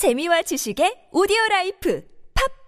재미와 지식의 오디오 라이프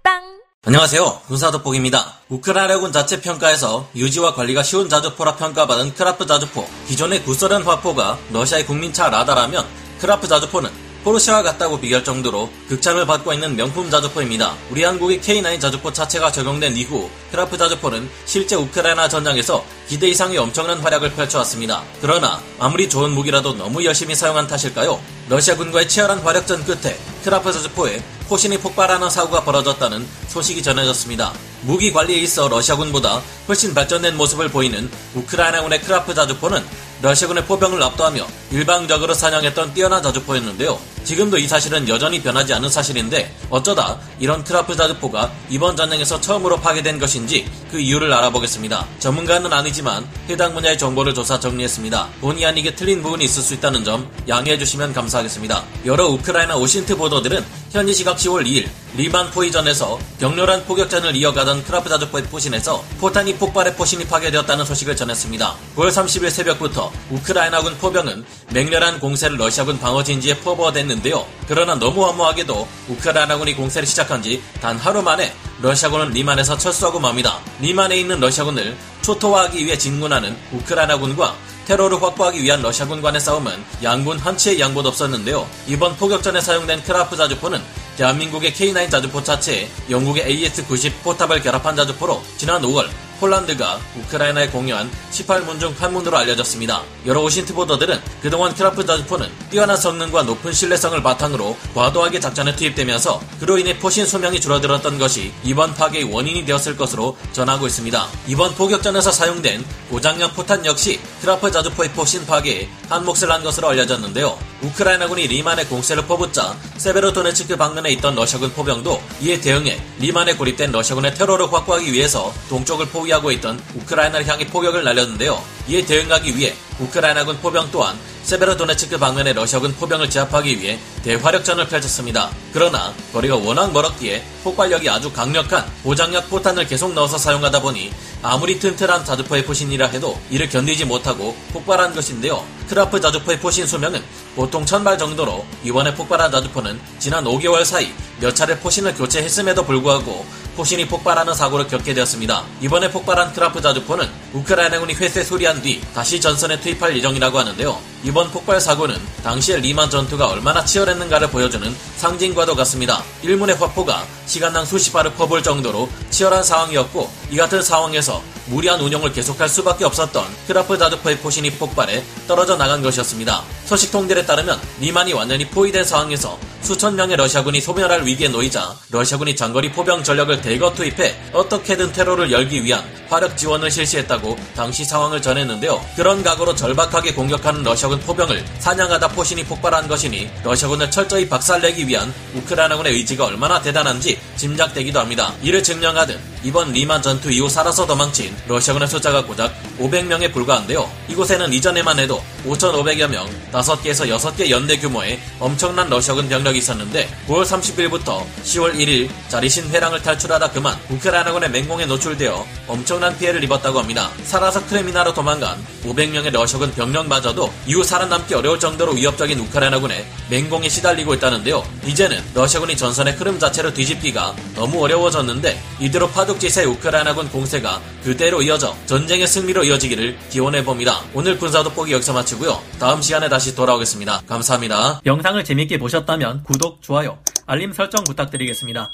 팟빵 안녕하세요. 군사돋보기입니다. 우크라이나군 자체 평가에서 유지와 관리가 쉬운 자주포라 평가받은 크라프 자주포. 기존의 구소련 화포가 러시아의 국민차 라다라면 크라프 자주포는 포르쉐와 같다고 비교할 정도로 극찬을 받고 있는 명품 자주포입니다. 우리 한국의 K9 자주포 차체가 적용된 이후 크라프 자주포는 실제 우크라이나 전장에서 기대 이상의 엄청난 활약을 펼쳐왔습니다. 그러나 아무리 좋은 무기라도 너무 열심히 사용한 탓일까요? 러시아군과의 치열한 화력전 끝에 크라프 자주포에 포신이 폭발하는 사고가 벌어졌다는 소식이 전해졌습니다. 무기 관리에 있어 러시아군보다 훨씬 발전된 모습을 보이는 우크라이나군의 크라프 자주포는 러시아군의 포병을 압도하며 일방적으로 사냥했던 뛰어난 자주포였는데요. 지금도 이 사실은 여전히 변하지 않은 사실인데 어쩌다 이런 크라프 자주포가 이번 전쟁에서 처음으로 파괴된 것인지 그 이유를 알아보겠습니다. 전문가는 아니지만 해당 분야의 정보를 조사 정리했습니다. 본의 아니게 틀린 부분이 있을 수 있다는 점 양해해 주시면 감사하겠습니다. 여러 우크라이나 OSINT 보도들은 현지 시각 10월 2일 리만 포위전에서 격렬한 포격전을 이어가던 크라프 자주포의 포신에서 포탄이 폭발해 포신이 파괴되었다는 소식을 전했습니다. 9월 30일 새벽부터 우크라이나군 포병은 맹렬한 공세를 러시아군 방어진지에 퍼부어댔는데요. 그러나 너무 허무하게도 우크라이나군이 공세를 시작한 지 단 하루 만에 러시아군은 리만에서 철수하고 맙니다. 리만에 있는 러시아군을 초토화하기 위해 진군하는 우크라이나군과 테러를 확보하기 위한 러시아군 간의 싸움은 양군 한치의 양보도 없었는데요. 이번 포격전에 사용된 크라프 자주포는 대한민국의 K9 자주포 차체에 영국의 AS-90 포탑을 결합한 자주포로 지난 5월 폴란드가 우크라이나에 공여한 18문 중 한 문으로 알려졌습니다. 여러 OSINT 보도들은 그동안 크라프 자주포는 뛰어난 성능과 높은 신뢰성을 바탕으로 과도하게 작전에 투입되면서 그로 인해 포신 수명이 줄어들었던 것이 이번 파괴의 원인이 되었을 것으로 전하고 있습니다. 이번 포격전에서 사용된 고장약 포탄 역시 크라프 자주포의 포신 파괴에 한 몫을 한 것으로 알려졌는데요. 우크라이나군이 리만에 공세를 퍼붓자 세베로도네츠크 방면에 있던 러시아군 포병도 이에 대응해 리만에 고립된 러시아군의 테러를 확보하기 위해서 동쪽을 포위하고 있던 우크라이나를 향해 포격을 날렸는데요. 이에 대응하기 위해 우크라이나군 포병 또한 세베로도네츠크 방면의 러시아군 포병을 제압하기 위해 대화력전을 펼쳤습니다. 그러나 거리가 워낙 멀었기에 폭발력이 아주 강력한 고장약 포탄을 계속 넣어서 사용하다 보니 아무리 튼튼한 자주포의 포신이라 해도 이를 견디지 못하고 폭발한 것인데요. 크라프 자주포의 포신 수명은 보통 1000발 정도로 이번에 폭발한 자주포는 지난 5개월 사이 몇 차례 포신을 교체했음에도 불구하고 포신이 폭발하는 사고를 겪게 되었습니다. 이번에 폭발한 크라프 자주포는 우크라이나군이 회수해 수리한 뒤 다시 전선에 투입할 예정이라고 하는데요. 이번 폭발 사고는 당시의 리만 전투가 얼마나 치열했는가를 보여주는 상징과도 같습니다. 일문의 화포가 시간당 수십 발을 퍼부을 정도로 치열한 상황이었고 이 같은 상황에서 무리한 운영을 계속할 수밖에 없었던 크라프 자주포의 포신이 폭발해 떨어져 나간 것이었습니다. 소식통들에 따르면 리만이 완전히 포위된 상황에서 수천 명의 러시아군이 소멸할 위기에 놓이자 러시아군이 장거리 포병 전력을 대거 투입해 어떻게든 테러를 열기 위한 화력 지원을 실시했다고 당시 상황을 전했는데요. 그런 각오로 절박하게 공격하는 러시아군 포병을 사냥하다 포신이 폭발한 것이니 러시아군을 철저히 박살내기 위한 우크라이나군의 의지가 얼마나 대단한지 짐작되기도 합니다. 이를 증명하듯 이번 리만 전투 이후 살아서 도망친 러시아군의 숫자가 고작 500명에 불과한데요. 이곳에는 이전에만 해도 5,500여 명, 5개에서 6개 연대 규모의 엄청난 러시아군 병력이 있었는데 9월 30일부터 10월 1일 자리신 회랑을 탈출하다 그만 우크라이나군의 맹공에 노출되어 엄청난 피해를 입었다고 합니다. 살아서 크레미나로 도망간 500명의 러시아군 병력마저도 이후 살아남기 어려울 정도로 위협적인 우크라이나군의 맹공에 시달리고 있다는데요. 이제는 러시아군이 전선의 흐름 자체를 뒤집기가 너무 어려워졌는데 이대로 파 독지세 우크라이나군 공세가 그대로 이어져 전쟁의 승리로 이어지기를 기원해봅니다. 오늘 군사 돋보기 여기서 마치고요. 다음 시간에 다시 돌아오겠습니다. 감사합니다. 영상을 재밌게 보셨다면 구독, 좋아요, 알림 설정 부탁드리겠습니다.